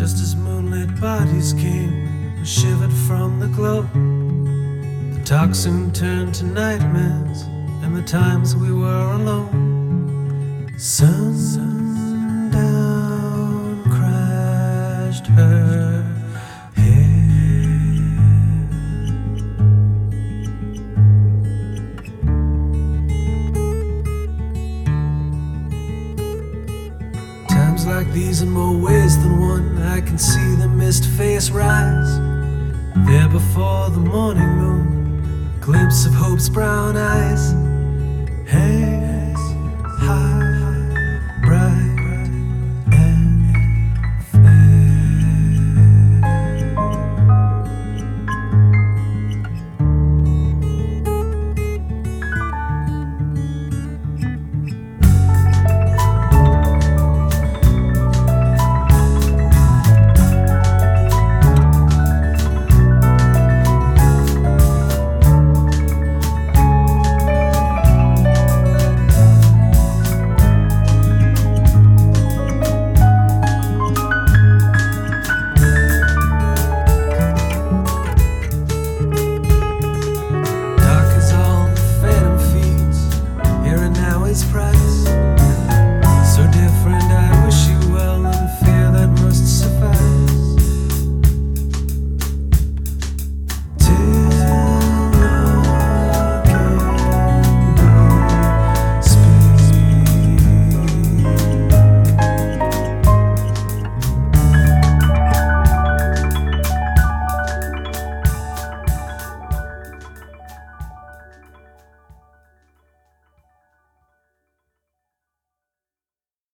Just as moonlit bodies came, shivered from the glow. The talk soon turned to nightmares, and the times we were alone. Sundown crashed her Times like these, in more ways than one, I can see the mist face rise. There before the morning moon, glimpse of hope's brown eyes. High.